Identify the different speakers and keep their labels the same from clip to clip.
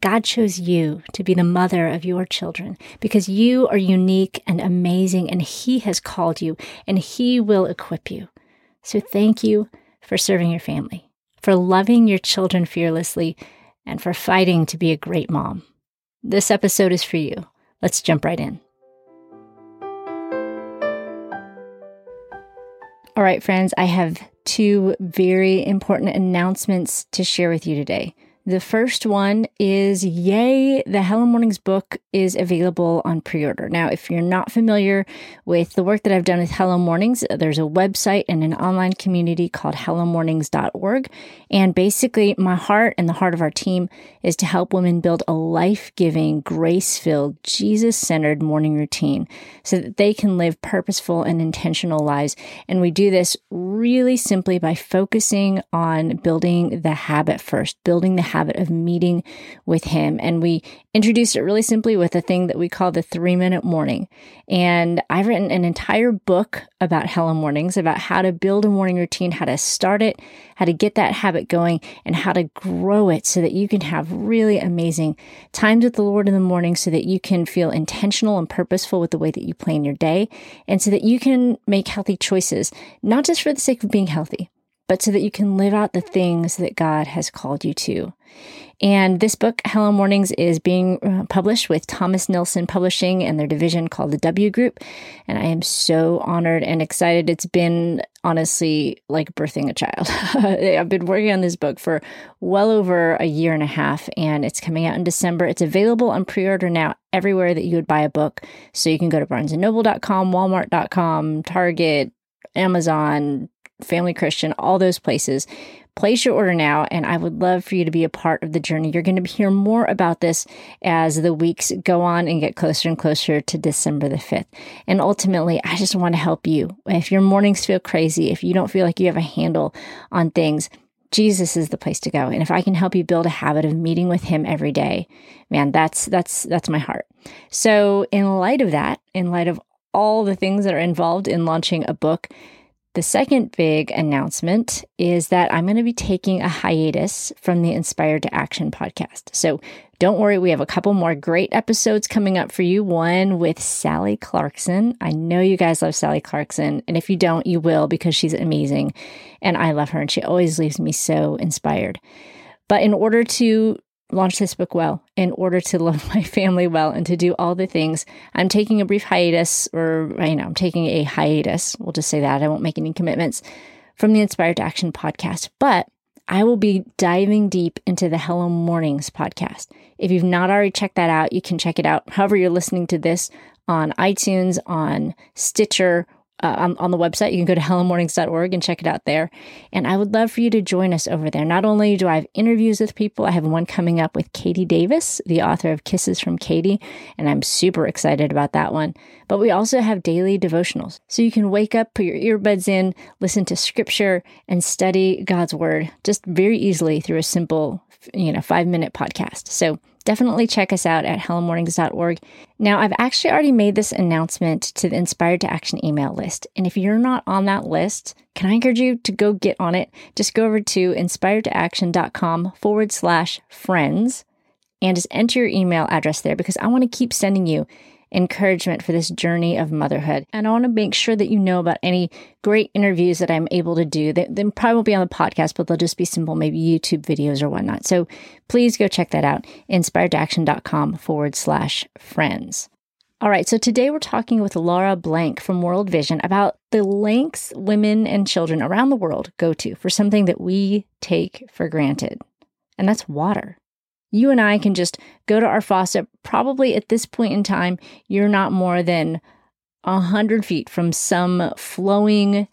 Speaker 1: God chose you to be the mother of your children because you are unique and amazing, and He has called you and He will equip you. So thank you for serving your family, for loving your children fearlessly, and for fighting to be a great mom. This episode is for you. Let's jump right in. All right, friends, I have two very important announcements to share with you today. The first one is Yay, the Hello Mornings book is available on pre order. Now, if you're not familiar with the work that I've done with Hello Mornings, there's a website and an online community called hellomornings.org. And basically, my heart and the heart of our team is to help women build a life giving, grace filled, Jesus centered morning routine so that they can live purposeful and intentional lives. And we do this really simply by focusing on building the habit first, building the habit habit of meeting with Him. And we introduced it really simply with a thing that we call the three minute morning. And I've written an entire book about Hello Mornings, about how to build a morning routine, how to start it, how to get that habit going, and how to grow it so that you can have really amazing times with the Lord in the morning so that you can feel intentional and purposeful with the way that you plan your day, and so that you can make healthy choices, not just for the sake of being healthy but so that you can live out the things that God has called you to. And this book, Hello Mornings, is being uh, published with Thomas Nelson Publishing and their division called the W Group. And I am so honored and excited. It's been honestly like birthing a child. I've been working on this book for well over a year and a half, and it's coming out in December. It's available on pre order now everywhere that you would buy a book. So you can go to barnesandnoble.com, walmart.com, Target, Amazon, Family Christian, all those places. Place your order now, and I would love for you to be a part of the journey. You're going to hear more about this as the weeks go on and get closer and closer to December the 5th. And ultimately, I just want to help you. If your mornings feel crazy, if you don't feel like you have a handle on things, Jesus is the place to go. And if I can help you build a habit of meeting with him every day, man, that's that's that's my heart. So, in light of that, in light of all the things that are involved in launching a book, the second big announcement is that I'm going to be taking a hiatus from the Inspired to Action podcast. So don't worry, we have a couple more great episodes coming up for you. One with Sally Clarkson. I know you guys love Sally Clarkson, and if you don't, you will because she's amazing and I love her and she always leaves me so inspired. But in order to launch this book well in order to love my family well and to do all the things. I'm taking a brief hiatus, or, you know, I'm taking a hiatus. We'll just say that. I won't make any commitments from the Inspired to Action podcast, but I will be diving deep into the Hello Mornings podcast. If you've not already checked that out, you can check it out however you're listening to this on iTunes, on Stitcher, uh, on, on the website. You can go to hellomornings.org and check it out there. And I would love for you to join us over there. Not only do I have interviews with people, I have one coming up with Katie Davis, the author of Kisses from Katie, and I'm super excited about that one. But we also have daily devotionals. So you can wake up, put your earbuds in, listen to scripture, and study God's word just very easily through a simple, you know, five minute podcast. So definitely check us out at hellomornings.org. Now, I've actually already made this announcement to the Inspired to Action email list. And if you're not on that list, can I encourage you to go get on it? Just go over to inspiredtoaction.com forward slash friends and just enter your email address there because I want to keep sending you encouragement for this journey of motherhood. And I want to make sure that you know about any great interviews that I'm able to do. They, they probably won't be on the podcast, but they'll just be simple, maybe YouTube videos or whatnot. So please go check that out. Inspiredtoaction.com forward slash friends. All right, so today we're talking with Laura Blank from World Vision about the lengths women and children around the world go to for something that we take for granted, and that's water you and I can just go to our faucet. Probably at this point in time, you're not more than a hundred feet from some flowing,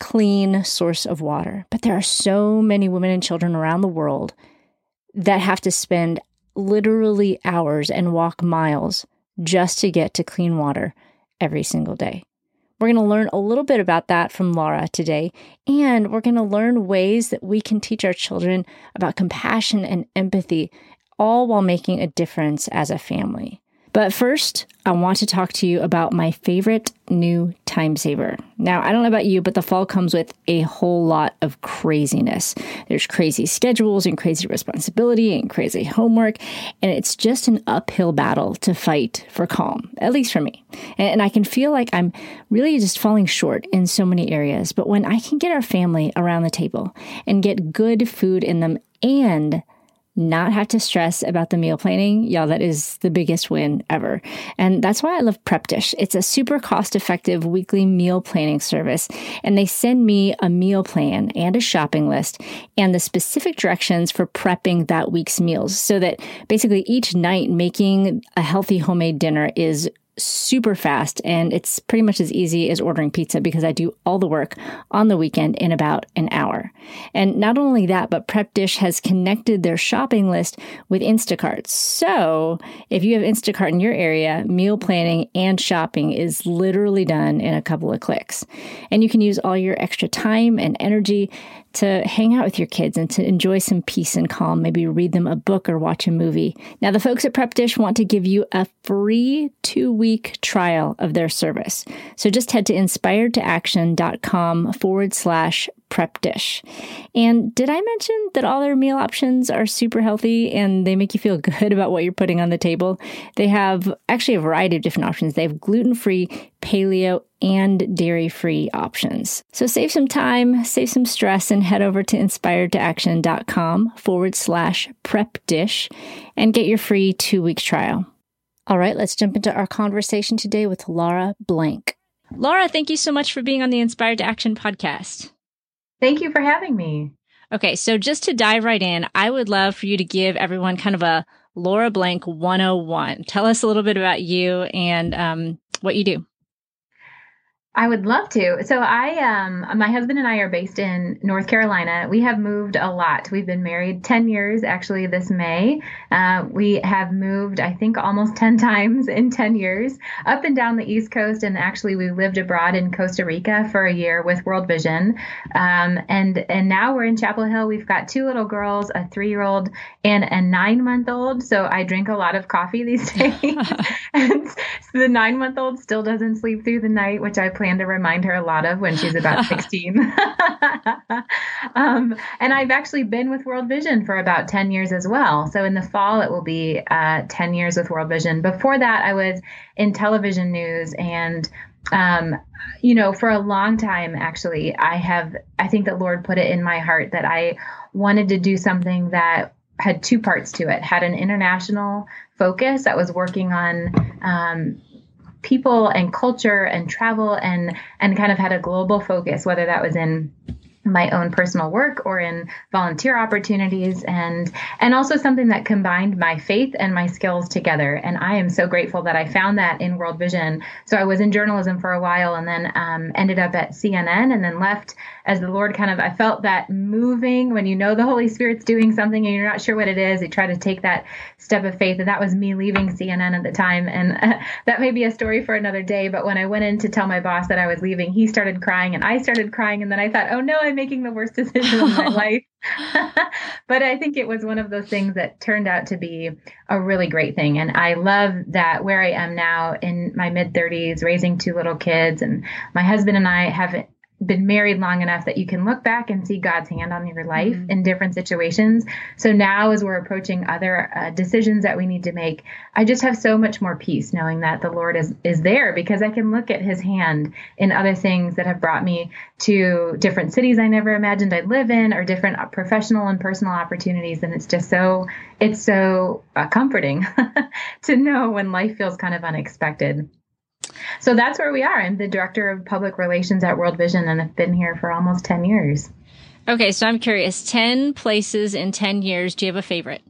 Speaker 1: clean source of water. But there are so many women and children around the world that have to spend literally hours and walk miles just to get to clean water every single day. We're going to learn a little bit about that from Laura today, and we're going to learn ways that we can teach our children about compassion and empathy, all while making a difference as a family. But first, I want to talk to you about my favorite new time saver. Now, I don't know about you, but the fall comes with a whole lot of craziness. There's crazy schedules and crazy responsibility and crazy homework, and it's just an uphill battle to fight for calm, at least for me. And I can feel like I'm really just falling short in so many areas. But when I can get our family around the table and get good food in them and not have to stress about the meal planning, y'all, that is the biggest win ever. And that's why I love Prep Dish. It's a super cost effective weekly meal planning service. And they send me a meal plan and a shopping list and the specific directions for prepping that week's meals so that basically each night making a healthy homemade dinner is super fast and it's pretty much as easy as ordering pizza because I do all the work on the weekend in about an hour. And not only that, but Prep Dish has connected their shopping list with Instacart. So if you have Instacart in your area, meal planning and shopping is literally done in a couple of clicks. And you can use all your extra time and energy to hang out with your kids and to enjoy some peace and calm, maybe read them a book or watch a movie. Now, the folks at Prep Dish want to give you a free two week trial of their service. So just head to inspiredtoaction.com forward slash prep dish. And did I mention that all their meal options are super healthy and they make you feel good about what you're putting on the table? They have actually a variety of different options. They have gluten free, paleo, and dairy free options. So save some time, save some stress, and head over to inspiredtoaction.com forward slash prep dish and get your free two week trial. All right, let's jump into our conversation today with Laura Blank. Laura, thank you so much for being on the Inspired to Action podcast.
Speaker 2: Thank you for having me.
Speaker 1: Okay, so just to dive right in, I would love for you to give everyone kind of a Laura Blank 101. Tell us a little bit about you and um, what you do.
Speaker 2: I would love to. So I um my husband and I are based in North Carolina. We have moved a lot. We've been married 10 years actually this May. Uh, we have moved I think almost 10 times in 10 years up and down the East Coast and actually we lived abroad in Costa Rica for a year with World Vision. Um, and and now we're in Chapel Hill. We've got two little girls, a 3-year-old and a 9-month-old. So I drink a lot of coffee these days. and so the 9-month-old still doesn't sleep through the night, which I plan to remind her a lot of when she's about 16. um, and I've actually been with World Vision for about 10 years as well. So in the fall, it will be uh, 10 years with World Vision. Before that, I was in television news and um, you know, for a long time, actually, I have, I think that Lord put it in my heart that I wanted to do something that had two parts to it had an international focus that was working on um, people and culture and travel and and kind of had a global focus whether that was in my own personal work or in volunteer opportunities. And and also something that combined my faith and my skills together. And i am so grateful that i found that in world vision. So i was in journalism for a while and then um, ended up at cnn and then left as the lord kind of i felt that moving when you know the holy spirit's doing something and you're not sure what it is you try to take that step of faith and that was me leaving cnn at the time and uh, that may be a story for another day but when i went in to tell my boss that i was leaving he started crying and i started crying and then i thought oh no I'm making the worst decision of my life. but I think it was one of those things that turned out to be a really great thing. And I love that where I am now in my mid 30s, raising two little kids, and my husband and I have been married long enough that you can look back and see God's hand on your life mm-hmm. in different situations. So now, as we're approaching other uh, decisions that we need to make, I just have so much more peace knowing that the Lord is is there because I can look at His hand in other things that have brought me to different cities I never imagined I'd live in, or different professional and personal opportunities. And it's just so it's so uh, comforting to know when life feels kind of unexpected. So that's where we are. I'm the director of public relations at World Vision and I've been here for almost 10 years.
Speaker 1: Okay, so I'm curious 10 places in 10 years. Do you have a favorite?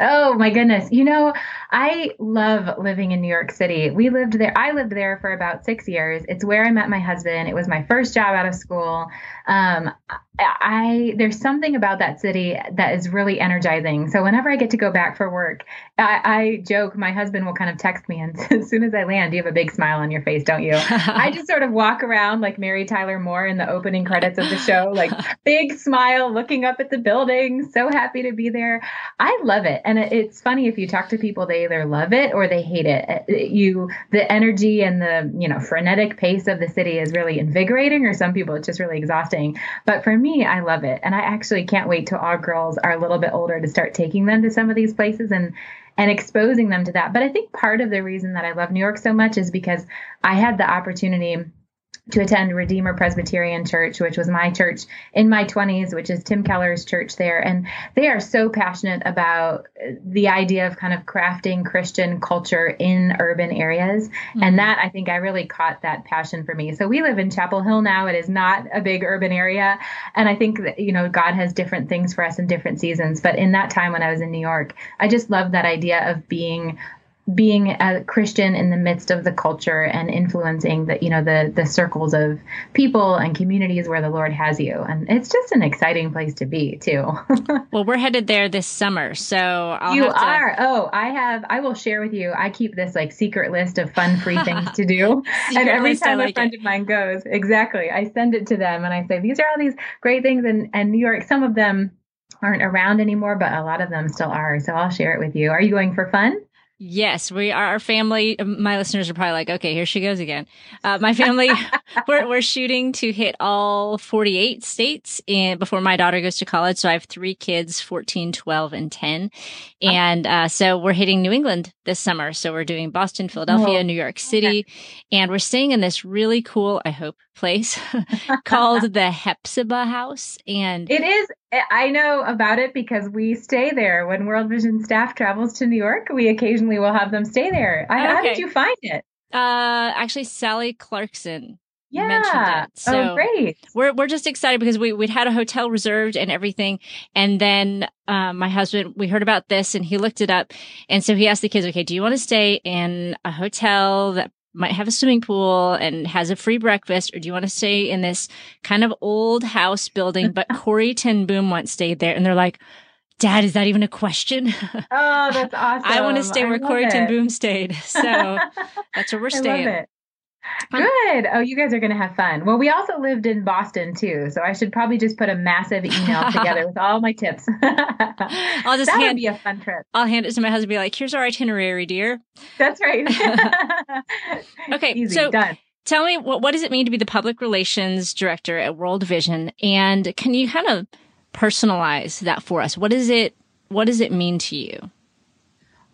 Speaker 2: Oh my goodness. You know, I love living in New York City. We lived there. I lived there for about six years. It's where I met my husband. It was my first job out of school. Um, I there's something about that city that is really energizing. So whenever I get to go back for work, I, I, joke. My husband will kind of text me, and as soon as I land, you have a big smile on your face, don't you? I just sort of walk around like Mary Tyler Moore in the opening credits of the show, like big smile, looking up at the building, so happy to be there. I love it, and it's funny if you talk to people, they either love it or they hate it. Uh, you the energy and the you know frenetic pace of the city is really invigorating, or some people it's just really exhausting. But for me, I love it. And I actually can't wait till our girls are a little bit older to start taking them to some of these places and and exposing them to that. But I think part of the reason that I love New York so much is because I had the opportunity to attend Redeemer Presbyterian Church, which was my church in my 20s, which is Tim Keller's church there. And they are so passionate about the idea of kind of crafting Christian culture in urban areas. Mm-hmm. And that, I think, I really caught that passion for me. So we live in Chapel Hill now. It is not a big urban area. And I think that, you know, God has different things for us in different seasons. But in that time when I was in New York, I just loved that idea of being being a Christian in the midst of the culture and influencing the you know the the circles of people and communities where the Lord has you, and it's just an exciting place to be too.
Speaker 1: well, we're headed there this summer, so I'll
Speaker 2: you
Speaker 1: to...
Speaker 2: are. Oh, I have. I will share with you. I keep this like secret list of fun free things to do, and every time like a friend it. of mine goes, exactly, I send it to them and I say these are all these great things, and and New York. Some of them aren't around anymore, but a lot of them still are. So I'll share it with you. Are you going for fun?
Speaker 1: Yes, we are our family. My listeners are probably like, okay, here she goes again. Uh, my family, we're, we're shooting to hit all 48 states and before my daughter goes to college. So I have three kids, 14, 12, and 10. And, uh, so we're hitting New England this summer. So we're doing Boston, Philadelphia, oh, New York City, okay. and we're staying in this really cool, I hope, place called the Hephzibah House. And
Speaker 2: it is, I know about it because we stay there when World Vision staff travels to New York. We occasionally will have them stay there. Okay. How did you find it?
Speaker 1: Uh, actually, Sally Clarkson
Speaker 2: yeah. mentioned it. Oh, so oh, great.
Speaker 1: We're we're just excited because we we'd had a hotel reserved and everything, and then um, my husband we heard about this and he looked it up, and so he asked the kids, okay, do you want to stay in a hotel that might have a swimming pool and has a free breakfast, or do you want to stay in this kind of old house building? But Corrie ten Boom once stayed there, and they're like. Dad, is that even a question?
Speaker 2: Oh, that's awesome.
Speaker 1: I want to stay where Corrie ten Boom stayed. So that's where we're staying.
Speaker 2: Good. Oh, you guys are going to have fun. Well, we also lived in Boston too, so I should probably just put a massive email together with all my tips.
Speaker 1: I'll just
Speaker 2: that
Speaker 1: hand
Speaker 2: would be a fun trip.
Speaker 1: I'll hand it to my husband. Be like, "Here's our itinerary, dear."
Speaker 2: That's right.
Speaker 1: okay,
Speaker 2: Easy,
Speaker 1: so
Speaker 2: done.
Speaker 1: Tell me what what does it mean to be the public relations director at World Vision, and can you kind of personalize that for us? What is it? What does it mean to you?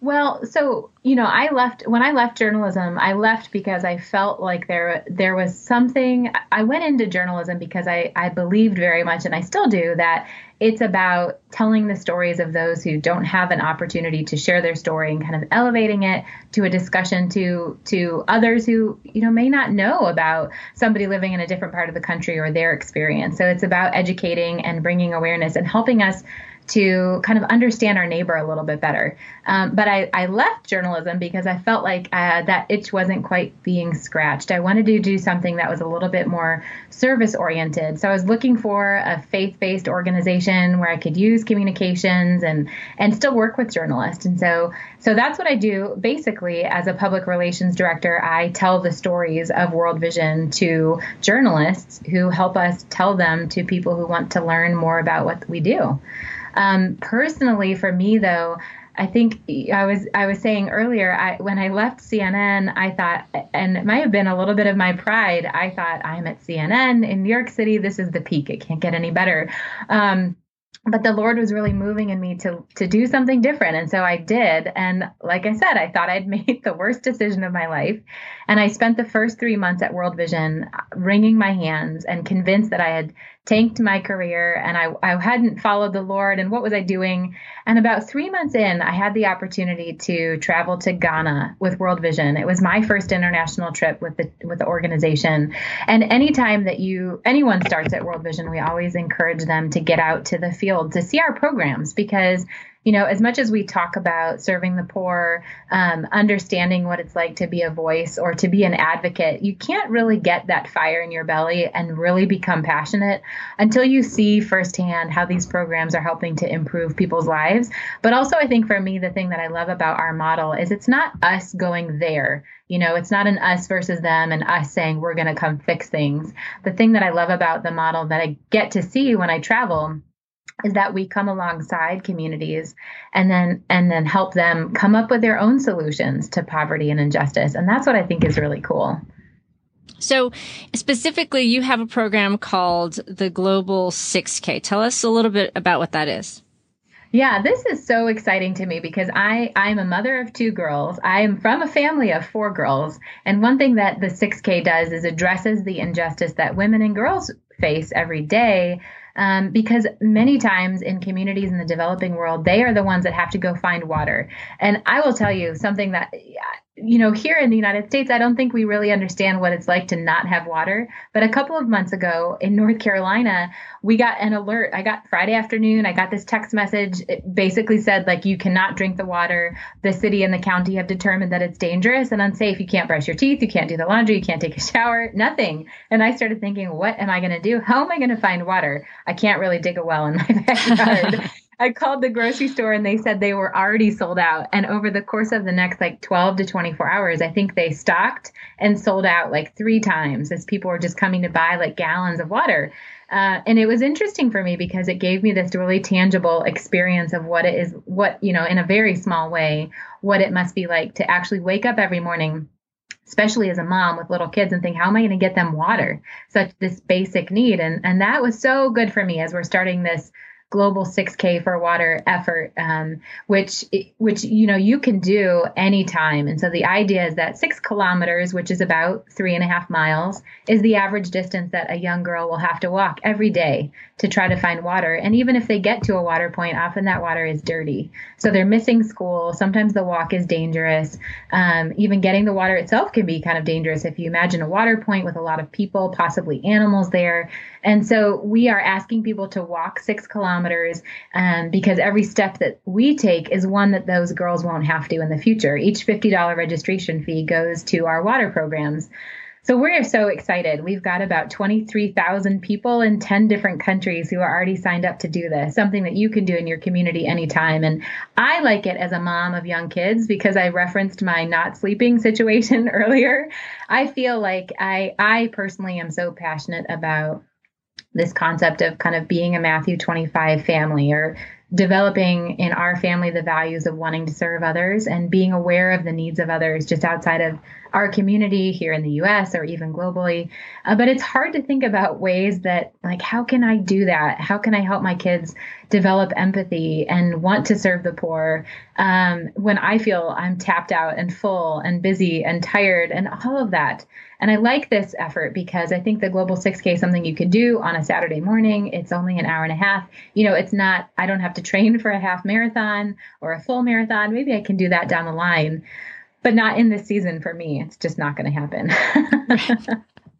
Speaker 2: Well, so you know, I left when I left journalism. I left because I felt like there there was something. I went into journalism because I I believed very much, and I still do that it's about telling the stories of those who don't have an opportunity to share their story and kind of elevating it to a discussion to to others who you know may not know about somebody living in a different part of the country or their experience. So it's about educating and bringing awareness and helping us to kind of understand our neighbor a little bit better. Um, but I, I, left journalism because I felt like uh, that itch wasn't quite being scratched. I wanted to do something that was a little bit more service oriented. So I was looking for a faith based organization where I could use communications and and still work with journalists. And so so that's what I do basically as a public relations director. I tell the stories of World Vision to journalists who help us tell them to people who want to learn more about what we do. Um, personally, for me though, I think I was I was saying earlier I, when I left CNN, I thought, and it might have been a little bit of my pride. I thought I'm at CNN in New York City. This is the peak. It can't get any better. Um, but the Lord was really moving in me to to do something different, and so I did. And like I said, I thought I'd made the worst decision of my life, and I spent the first three months at World Vision wringing my hands and convinced that I had tanked my career and I, I hadn't followed the Lord and what was I doing? And about three months in, I had the opportunity to travel to Ghana with World Vision. It was my first international trip with the with the organization. And anytime that you anyone starts at World Vision, we always encourage them to get out to the field field to see our programs because you know, as much as we talk about serving the poor, um, understanding what it's like to be a voice or to be an advocate, you can't really get that fire in your belly and really become passionate until you see firsthand how these programs are helping to improve people's lives. But also, I think for me, the thing that I love about our model is it's not us going there. You know, it's not an us versus them and us saying we're going to come fix things. The thing that I love about the model that I get to see when I travel is that we come alongside communities and then and then help them come up with their own solutions to poverty and injustice. And that's what i think is really cool.
Speaker 1: So specifically you have a program called the global 6k tell us a little bit about what that is.
Speaker 2: Yeah, this is so exciting to me because I I'm a mother of two girls. I am from a family of four girls, and one thing that the 6K does is addresses the injustice that women and girls face every day um, because many times in communities in the developing world, they are the ones that have to go find water. And I will tell you something that you know, here in the United States, I don't think we really understand what it's like to not have water. But a couple of months ago in North Carolina, we got an alert. I got Friday afternoon, I got this text message. It basically said, like, you cannot drink the water. The city and the county have determined that it's dangerous and unsafe. You can't brush your teeth. You can't do the laundry. You can't take a shower, nothing. And I started thinking, what am I going to do? How am I going to find water? I can't really dig a well in my backyard. I called the grocery store and they said they were already sold out. And over the course of the next like 12 to 24 hours, I think they stocked and sold out like three times as people were just coming to buy like gallons of water. Uh, and it was interesting for me because it gave me this really tangible experience of what it is, what, you know, in a very small way, what it must be like to actually wake up every morning especially as a mom with little kids and think how am i going to get them water such this basic need and and that was so good for me as we're starting this global 6k for water effort um, which which you know you can do anytime. And so the idea is that six kilometers which is about three and a half miles is the average distance that a young girl will have to walk every day to try to find water. And even if they get to a water point often that water is dirty. So they're missing school. Sometimes the walk is dangerous. Um, even getting the water itself can be kind of dangerous if you imagine a water point with a lot of people possibly animals there. And so we are asking people to walk six kilometers um, because every step that we take is one that those girls won't have to in the future. Each $50 registration fee goes to our water programs. So we're so excited. We've got about 23,000 people in 10 different countries who are already signed up to do this, something that you can do in your community anytime. And I like it as a mom of young kids because I referenced my not sleeping situation earlier. I feel like I I personally am so passionate about this concept of kind of being a Matthew 25 family or developing in our family the values of wanting to serve others and being aware of the needs of others just outside of our community here in the US or even globally. Uh, but it's hard to think about ways that, like, how can I do that? How can I help my kids develop empathy and want to serve the poor um, when I feel I'm tapped out and full and busy and tired and all of that? And I like this effort because I think the Global 6K is something you can do on a Saturday morning. It's only an hour and a half. You know, it's not, I don't have to train for a half marathon or a full marathon. Maybe I can do that down the line, but not in this season for me. It's just not going to happen.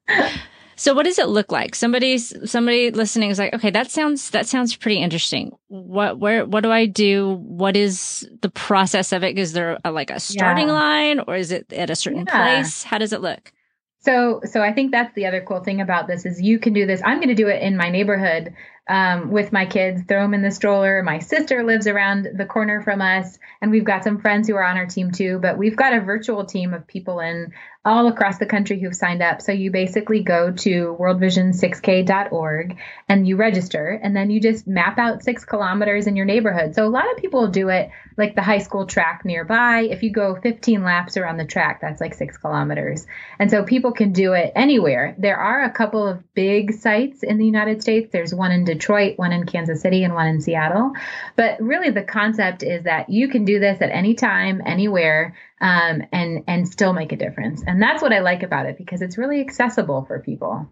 Speaker 1: So what does it look like? Somebody's somebody listening is like, okay, that sounds that sounds pretty interesting. What where what do I do? What is the process of it? Is there a, like a starting yeah. line or is it at a certain yeah. place? How does it look?
Speaker 2: So, so I think that's the other cool thing about this is you can do this. I'm going to do it in my neighborhood um, with my kids, throw them in the stroller. My sister lives around the corner from us, and we've got some friends who are on our team too. But we've got a virtual team of people in all across the country who've signed up. So you basically go to worldvision6k.org and you register, and then you just map out six kilometers in your neighborhood. So a lot of people do it like the high school track nearby. If you go 15 laps around the track, that's like six kilometers. And so people can do it anywhere. There are a couple of big sites in the United States. There's one in Detroit, one in Kansas City, and one in Seattle. But really, the concept is that you can do this at any time, anywhere um, and and still make a difference. And that's what I like about it because it's really accessible for people.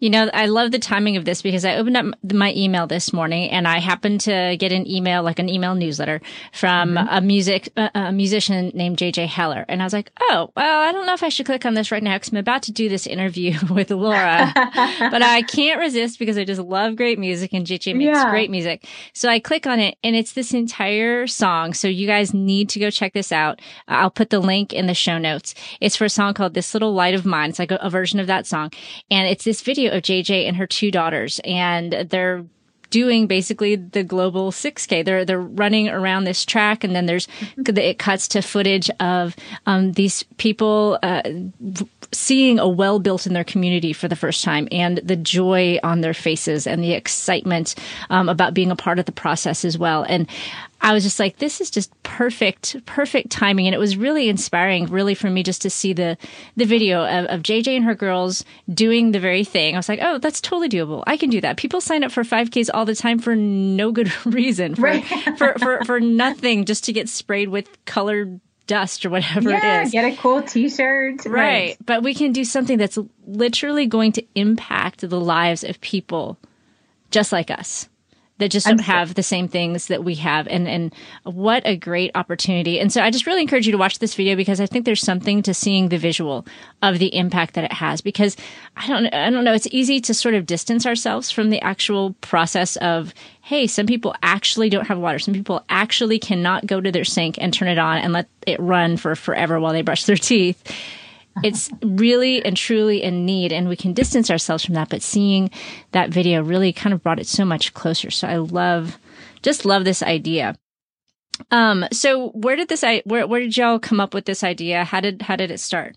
Speaker 1: You know, I love the timing of this because I opened up my email this morning and I happened to get an email, like an email newsletter from mm-hmm. a music, a musician named JJ Heller. And I was like, oh, well, I don't know if I should click on this right now because I'm about to do this interview with Laura, but I can't resist because I just love great music and JJ makes yeah. great music. So I click on it and it's this entire song. So you guys need to go check this out. I'll put the link in the show notes. It's for a song called This Little Light of Mine. It's like a, a version of that song. And it's this video of JJ and her two daughters, and they're doing basically the global 6K. They're they're running around this track, and then there's mm-hmm. it cuts to footage of um, these people uh, seeing a well built in their community for the first time, and the joy on their faces, and the excitement um, about being a part of the process as well. And I was just like, this is just perfect, perfect timing. And it was really inspiring, really, for me just to see the, the video of, of JJ and her girls doing the very thing. I was like, oh, that's totally doable. I can do that. People sign up for 5Ks all the time for no good reason, for, right. for, for, for nothing, just to get sprayed with colored dust or whatever
Speaker 2: yeah,
Speaker 1: it is.
Speaker 2: Get a cool t-shirt.
Speaker 1: Right. right. But we can do something that's literally going to impact the lives of people just like us that just don't have the same things that we have. And, and what a great opportunity. And so I just really encourage you to watch this video because I think there's something to seeing the visual of the impact that it has because I don't, I don't know. It's easy to sort of distance ourselves from the actual process of, Hey, some people actually don't have water. Some people actually cannot go to their sink and turn it on and let it run for forever while they brush their teeth it's really and truly in need and we can distance ourselves from that but seeing that video really kind of brought it so much closer. So i love just love this idea. Um so where did this i where, where did y'all come up with this idea? How did how did it start?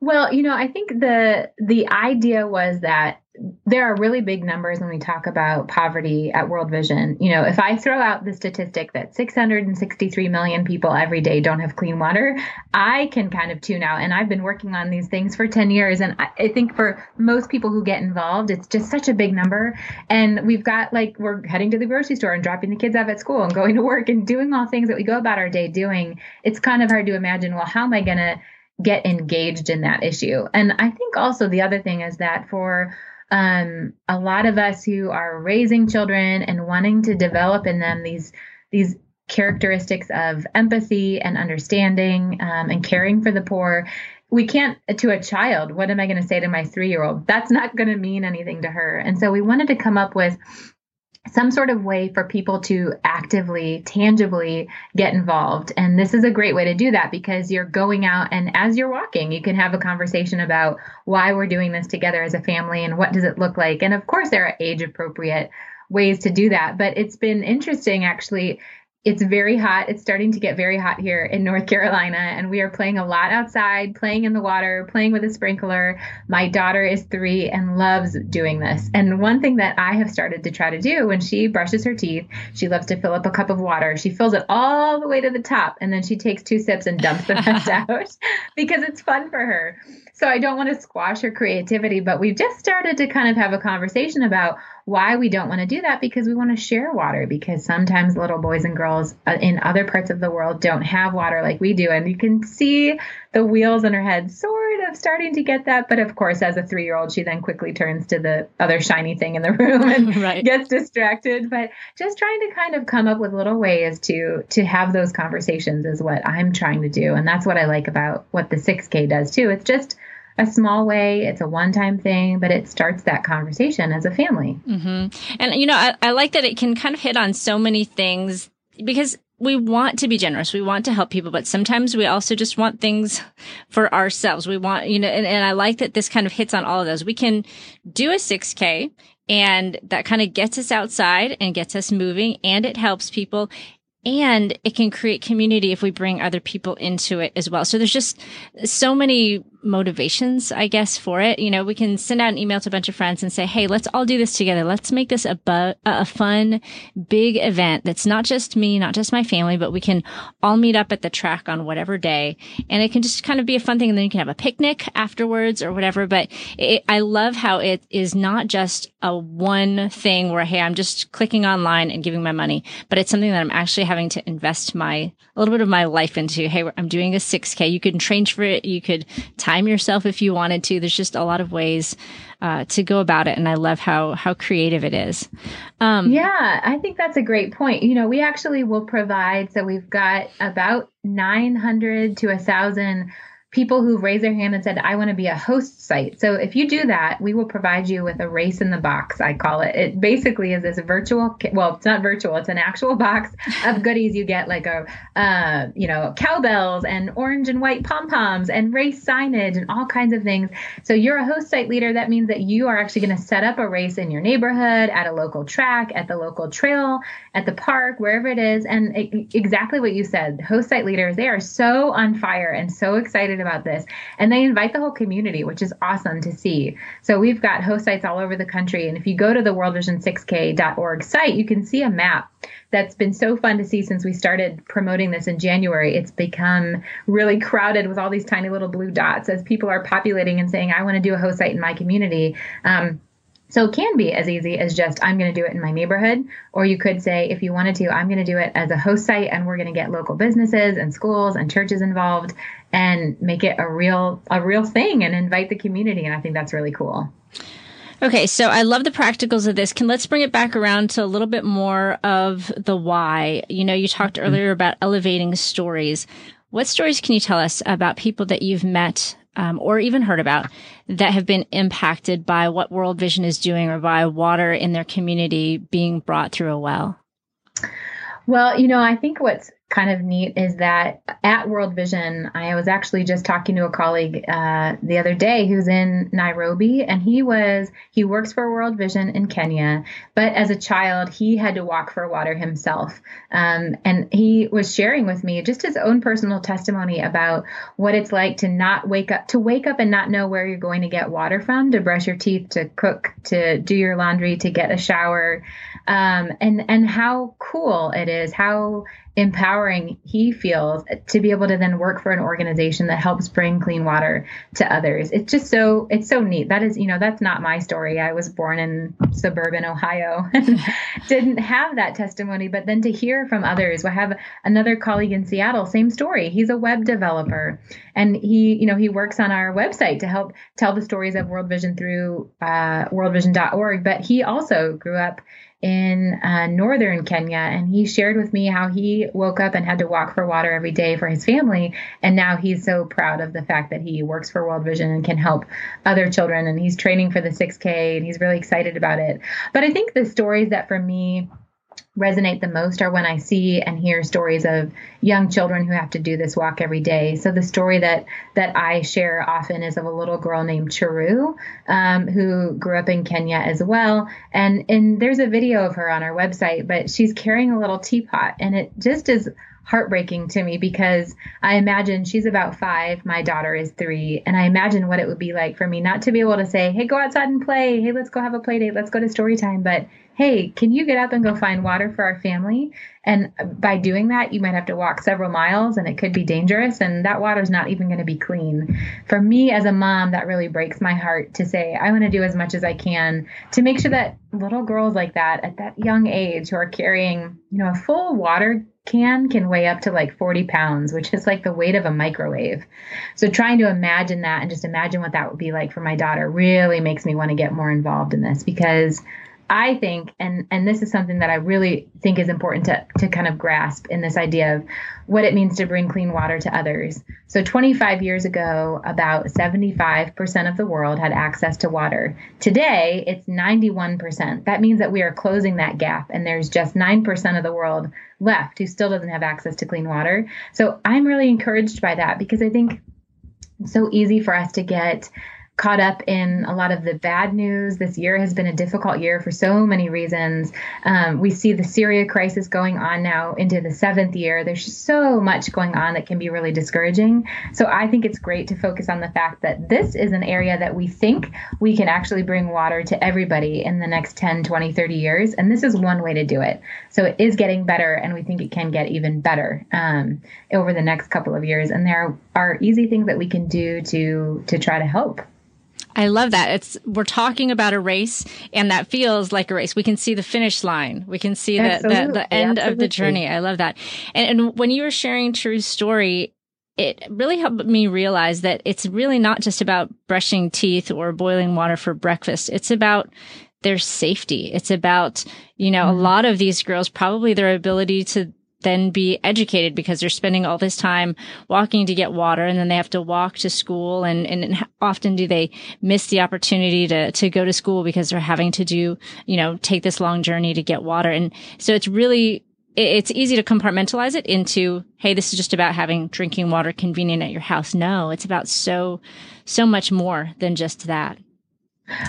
Speaker 2: Well you know i think the the idea was that there are really big numbers when we talk about poverty at World Vision. You know, if I throw out the statistic that 663 million people every day don't have clean water, I can kind of tune out. And I've been working on these things for 10 years. And I think for most people who get involved, it's just such a big number. And we've got like, we're heading to the grocery store and dropping the kids off at school and going to work and doing all things that we go about our day doing. It's kind of hard to imagine, well, how am I going to get engaged in that issue? And I think also the other thing is that for um, a lot of us who are raising children and wanting to develop in them these these characteristics of empathy and understanding um, and caring for the poor. We can't to a child what am i going to say to my three year old that's not going to mean anything to her. And so we wanted to come up with some sort of way for people to actively, tangibly get involved. And this is a great way to do that because you're going out and as you're walking, you can have a conversation about why we're doing this together as a family and what does it look like. And of course, there are age appropriate ways to do that. But it's been interesting actually it's very hot. It's starting to get very hot here in North Carolina, and we are playing a lot outside, playing in the water, playing with a sprinkler. My daughter is three and loves doing this. And one thing that I have started to try to do when she brushes her teeth, she loves to fill up a cup of water. She fills it all the way to the top, and then she takes two sips and dumps the rest out because it's fun for her. So I don't want to squash her creativity, but we've just started to kind of have a conversation about why we don't want to do that because we want to share water because sometimes little boys and girls uh, in other parts of the world don't have water like we do and you can see the wheels in her head sort of starting to get that but of course as a 3-year-old she then quickly turns to the other shiny thing in the room and right. gets distracted but just trying to kind of come up with little ways to to have those conversations is what I'm trying to do and that's what I like about what the 6k does too it's just a small way. It's a one time thing, but it starts that conversation as a family.
Speaker 1: Mm-hmm. And, you know, I, I like that it can kind of hit on so many things because we want to be generous. We want to help people, but sometimes we also just want things for ourselves. We want, you know, and, and I like that this kind of hits on all of those. We can do a 6K and that kind of gets us outside and gets us moving and it helps people and it can create community if we bring other people into it as well. So there's just so many motivations, I guess, for it. You know, we can send out an email to a bunch of friends and say, Hey, let's all do this together. Let's make this a, bu- a fun, big event that's not just me, not just my family, but we can all meet up at the track on whatever day. And it can just kind of be a fun thing. And then you can have a picnic afterwards or whatever. But it, I love how it is not just a one thing where, Hey, I'm just clicking online and giving my money, but it's something that I'm actually having to invest my, a little bit of my life into. Hey, I'm doing a 6K. You can train for it. You could time time yourself if you wanted to. There's just a lot of ways uh, to go about it, and I love how how creative it is.
Speaker 2: Um, yeah, I think that's a great point. You know, we actually will provide. So we've got about 900 to a thousand people who've raised their hand and said, I want to be a host site. So if you do that, we will provide you with a race in the box, I call it. It basically is this virtual, well, it's not virtual, it's an actual box of goodies you get like a, uh, you know, cowbells and orange and white pom poms and race signage and all kinds of things. So you're a host site leader. That means that you are actually going to set up a race in your neighborhood, at a local track, at the local trail, at the park, wherever it is. And it, exactly what you said, host site leaders, they are so on fire and so excited about this. And they invite the whole community, which is awesome to see. So we've got host sites all over the country. And if you go to the worldvision6k.org site, you can see a map that's been so fun to see since we started promoting this in January. It's become really crowded with all these tiny little blue dots as people are populating and saying, I want to do a host site in my community. Um, so it can be as easy as just, I'm going to do it in my neighborhood. Or you could say, if you wanted to, I'm going to do it as a host site and we're going to get local businesses and schools and churches involved and make it a real, a real thing and invite the community. And I think that's really cool.
Speaker 1: Okay, so I love the practicals of this. Can let's bring it back around to a little bit more of the why. You know, you talked mm-hmm. earlier about elevating stories. What stories can you tell us about people that you've met um, or even heard about that have been impacted by what World Vision is doing or by water in their community being brought through a well?
Speaker 2: Well, you know, I think what's kind of neat is that at World Vision, I was actually just talking to a colleague uh, the other day who's in Nairobi, and he was he works for World Vision in Kenya, but as a child he had to walk for water himself, um, and he was sharing with me just his own personal testimony about what it's like to not wake up to wake up and not know where you're going to get water from, to brush your teeth, to cook, to do your laundry, to get a shower, um, and and how cool it is, how empowering he feels to be able to then work for an organization that helps bring clean water to others. It's just so it's so neat. That is, you know, that's not my story. I was born in suburban Ohio and didn't have that testimony, but then to hear from others. I have another colleague in Seattle, same story. He's a web developer and he, you know, he works on our website to help tell the stories of World Vision through uh, worldvision.org, but he also grew up in uh, northern Kenya, and he shared with me how he woke up and had to walk for water every day for his family, and now he's so proud of the fact that he works for World Vision and can help other children, and he's training for the 6K, and he's really excited about it. But I think the stories that for me resonate the most are when I see and hear stories of young children who have to do this walk every day. So the story that that I share often is of a little girl named Chiru, um, who grew up in Kenya as well. And and there's a video of her on our website, but she's carrying a little teapot, and it just is heartbreaking to me because I imagine she's about five, my daughter is three, and I imagine what it would be like for me not to be able to say, "Hey, go outside and play. Hey, let's go have a play date. Let's go to story time," but hey, can you get up and go find water for our family? And by doing that, you might have to walk several miles and it could be dangerous, and that water is not even going to be clean. For me as a mom, that really breaks my heart to say, I want to do as much as I can to make sure that little girls like that at that young age who are carrying, you know, a full water can can weigh up to like 40 pounds, which is like the weight of a microwave. So trying to imagine that and just imagine what that would be like for my daughter really makes me want to get more involved in this because I think, and and this is something that I really think is important to to kind of grasp in this idea of what it means to bring clean water to others. So 25 years ago, about 75% of the world had access to water. Today, it's 91%. That means that we are closing that gap, and there's just 9% of the world left who still doesn't have access to clean water. So I'm really encouraged by that because I think it's so easy for us to get caught up in a lot of the bad news. This year has been a difficult year for so many reasons. Um, we see the Syria crisis going on now into the seventh year. There's so much going on that can be really discouraging. So I think it's great to focus on the fact that this is an area that we think we can actually bring water to everybody in the next 10, 20, 30 years. And this is one way to do it. So it is getting better, and we think it can get even better um, over the next couple of years. And there are easy things that we can do to to try to help.
Speaker 1: I love that. It's we're talking about a race, and that feels like a race. We can see the finish line. We can see the the, the, end Absolutely. of the journey. I love that. And, and when you were sharing Chiru's story, it really helped me realize that it's really not just about brushing teeth or boiling water for breakfast. It's about their safety. It's about, you know, mm-hmm. a lot of these girls, probably their ability to then be educated because they're spending all this time walking to get water and then they have to walk to school and, and often do they miss the opportunity to, to go to school because they're having to do, you know, take this long journey to get water. And so it's really it's easy to compartmentalize it into, hey, this is just about having drinking water convenient at your house. No, it's about so, so much more than just that.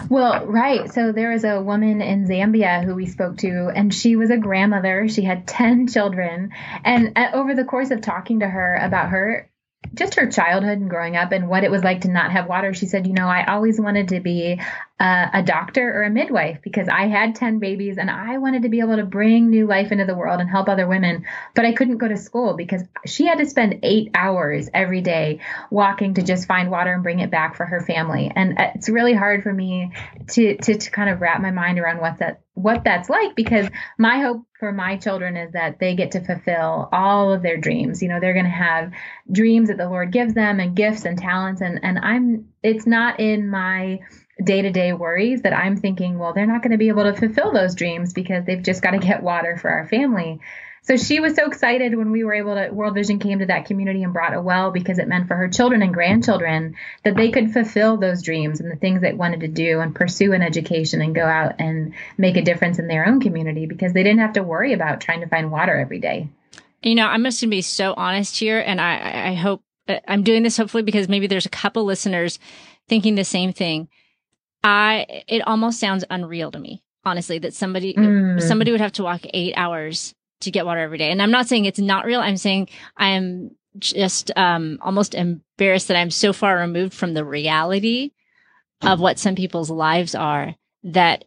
Speaker 2: Well, right. So there was a woman in Zambia who we spoke to, and she was a grandmother. She had 10 children. And over the course of talking to her about her just her childhood and growing up and what it was like to not have water. She said, You know, I always wanted to be uh, a doctor or a midwife because I had 10 babies and I wanted to be able to bring new life into the world and help other women. But I couldn't go to school because she had to spend eight hours every day walking to just find water and bring it back for her family. And it's really hard for me to, to, to kind of wrap my mind around what that what that's like because my hope for my children is that they get to fulfill all of their dreams. You know, they're going to have dreams that the Lord gives them and gifts and talents and and I'm it's not in my day-to-day worries that I'm thinking, well, they're not going to be able to fulfill those dreams because they've just got to get water for our family. So she was so excited when we were able to, World Vision came to that community and brought a well because it meant for her children and grandchildren that they could fulfill those dreams and the things they wanted to do and pursue an education and go out and make a difference in their own community because they didn't have to worry about trying to find water every day.
Speaker 1: You know, I'm just going to be so honest here. And I, I hope uh, I'm doing this hopefully because maybe there's a couple listeners thinking the same thing. I, it almost sounds unreal to me honestly that somebody mm. somebody would have to walk eight hours to get water every day. And I'm not saying it's not real. I'm saying I'm just um, almost embarrassed that I'm so far removed from the reality of what some people's lives are that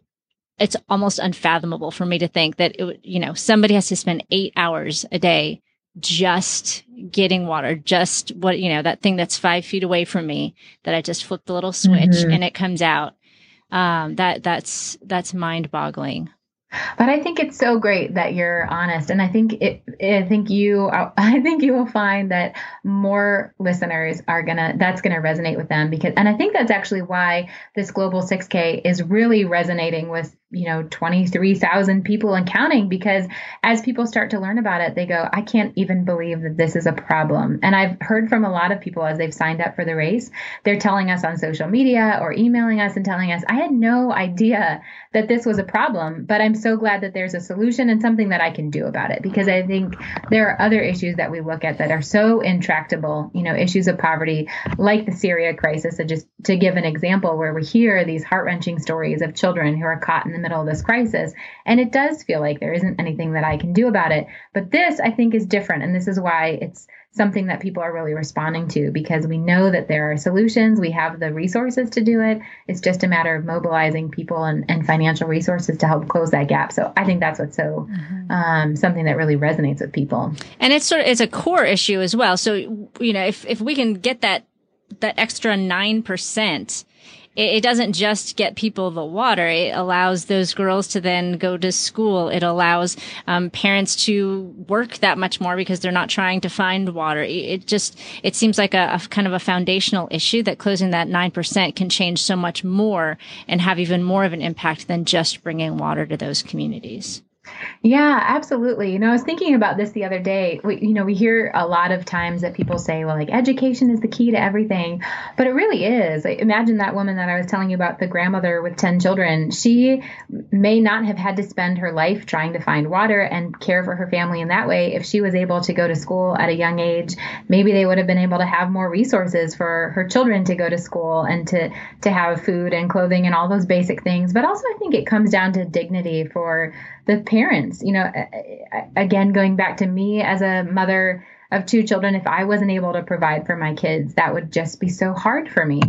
Speaker 1: it's almost unfathomable for me to think that it, you know somebody has to spend eight hours a day just getting water just what you know that thing that's five feet away from me that i just flip the little switch mm-hmm. and it comes out um, that that's that's mind boggling
Speaker 2: but I think it's so great that you're honest, and I think it. I think you. I think you will find that more listeners are gonna. That's gonna resonate with them because, and I think that's actually why this global 6K is really resonating with you know 23,000 people and counting because as people start to learn about it they go I can't even believe that this is a problem and I've heard from a lot of people as they've signed up for the race they're telling us on social media or emailing us and telling us I had no idea that this was a problem but I'm so glad that there's a solution and something that I can do about it because I think there are other issues that we look at that are so intractable you know issues of poverty like the Syria crisis so just to give an example where we hear these heart-wrenching stories of children who are caught in the middle of this crisis. And it does feel like there isn't anything that I can do about it. But this, I think, is different. And this is why it's something that people are really responding to because we know that there are solutions. We have the resources to do it. It's just a matter of mobilizing people and, and financial resources to help close that gap. So I think that's what's so mm-hmm. um, something that really resonates with people.
Speaker 1: And it's sort of it's a core issue as well. So you know, if if we can get that that extra nine percent it, doesn't just get people the water. It allows those girls to then go to school. It allows um, parents to work that much more because they're not trying to find water. It, just it seems like a, a, kind of a foundational issue that closing that nine percent can change so much more and have even more of an impact than just bringing water to those communities.
Speaker 2: Yeah, absolutely. You know, I was thinking about this the other day. We, you know, we hear a lot of times that people say, well, like education is the key to everything, but it really is. Imagine that woman that I was telling you about, the grandmother with 10 children. She may not have had to spend her life trying to find water and care for her family in that way. If she was able to go to school at a young age, maybe they would have been able to have more resources for her children to go to school and to, to have food and clothing and all those basic things. But also, I think it comes down to dignity for the parents. You know, again, going back to me as a mother of two children, if I wasn't able to provide for my kids, that would just be so hard for me.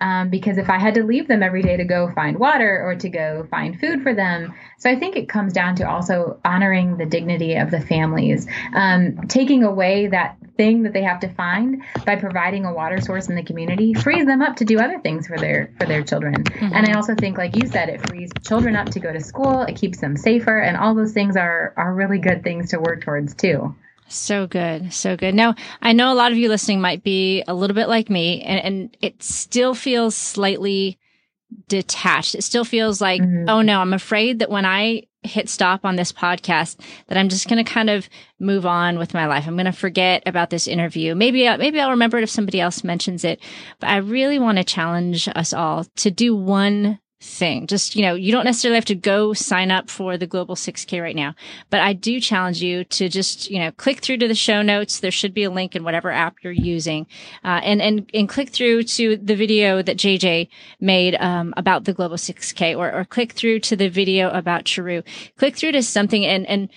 Speaker 2: Um, because if I had to leave them every day to go find water or to go find food for them, so I think it comes down to also honoring the dignity of the families, um, taking away that thing that they have to find by providing a water source in the community frees them up to do other things for their for their children. Mm-hmm. And I also think, like you said, it frees children up to go to school. It keeps them safer, and all those things are are really good things to work towards too.
Speaker 1: So good. So good. Now, I know a lot of you listening might be a little bit like me and, and it still feels slightly detached. It still feels like, mm-hmm. oh no, I'm afraid that when I hit stop on this podcast that I'm just going to kind of move on with my life. I'm going to forget about this interview. Maybe, uh, maybe I'll remember it if somebody else mentions it, but I really want to challenge us all to do one thing. Just, you know, you don't necessarily have to go sign up for the Global 6K right now, but I do challenge you to just, you know, click through to the show notes. There should be a link in whatever app you're using, uh, and, and, and click through to the video that JJ made, um, about the Global 6K or, or click through to the video about Chiru. Click through to something and, and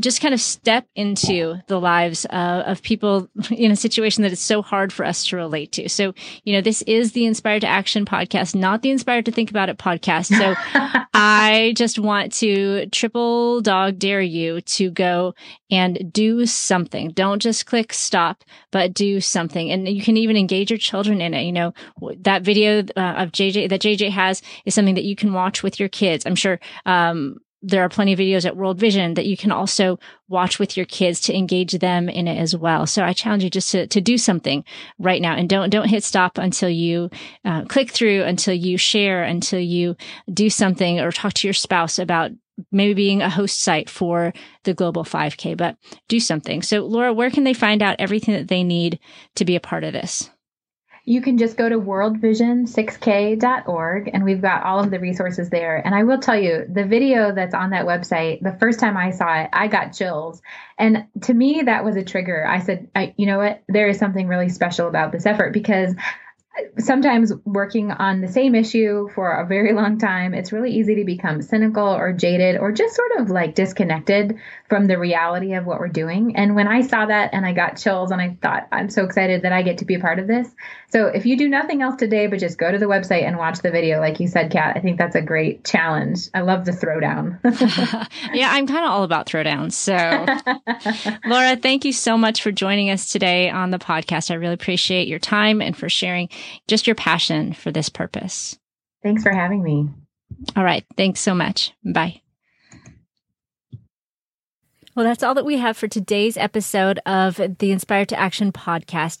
Speaker 1: just kind of step into the lives uh, of people in a situation that is so hard for us to relate to. So, you know, this is the Inspired to Action podcast, not the Inspired to Think About It podcast. So I just want to triple dog dare you to go and do something. Don't just click stop, but do something. And you can even engage your children in it. You know, that video uh, of JJ that JJ has is something that you can watch with your kids. I'm sure, um, there are plenty of videos at World Vision that you can also watch with your kids to engage them in it as well. So I challenge you just to, to do something right now and don't, don't hit stop until you uh, click through, until you share, until you do something or talk to your spouse about maybe being a host site for the global 5k, but do something. So Laura, where can they find out everything that they need to be a part of this?
Speaker 2: You can just go to worldvision6k.org and we've got all of the resources there. And I will tell you, the video that's on that website, the first time I saw it, I got chills. And to me, that was a trigger. I said, I, you know what? There is something really special about this effort because sometimes working on the same issue for a very long time, it's really easy to become cynical or jaded or just sort of like disconnected from the reality of what we're doing. And when I saw that and I got chills and I thought, I'm so excited that I get to be a part of this. So if you do nothing else today, but just go to the website and watch the video, like you said, Kat, I think that's a great challenge. I love the throwdown.
Speaker 1: yeah, I'm kind of all about throwdowns. So, Laura, thank you so much for joining us today on the podcast. I really appreciate your time and for sharing just your passion for this purpose.
Speaker 2: Thanks for having me.
Speaker 1: All right. Thanks so much. Bye. Well, that's all that we have for today's episode of the Inspired to Action podcast.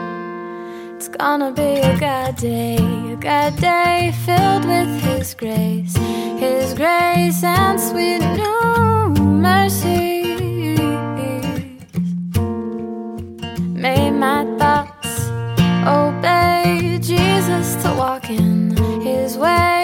Speaker 3: It's gonna be a good day, a good day filled with His grace, His grace and sweet new mercies. May my thoughts obey Jesus to walk in His way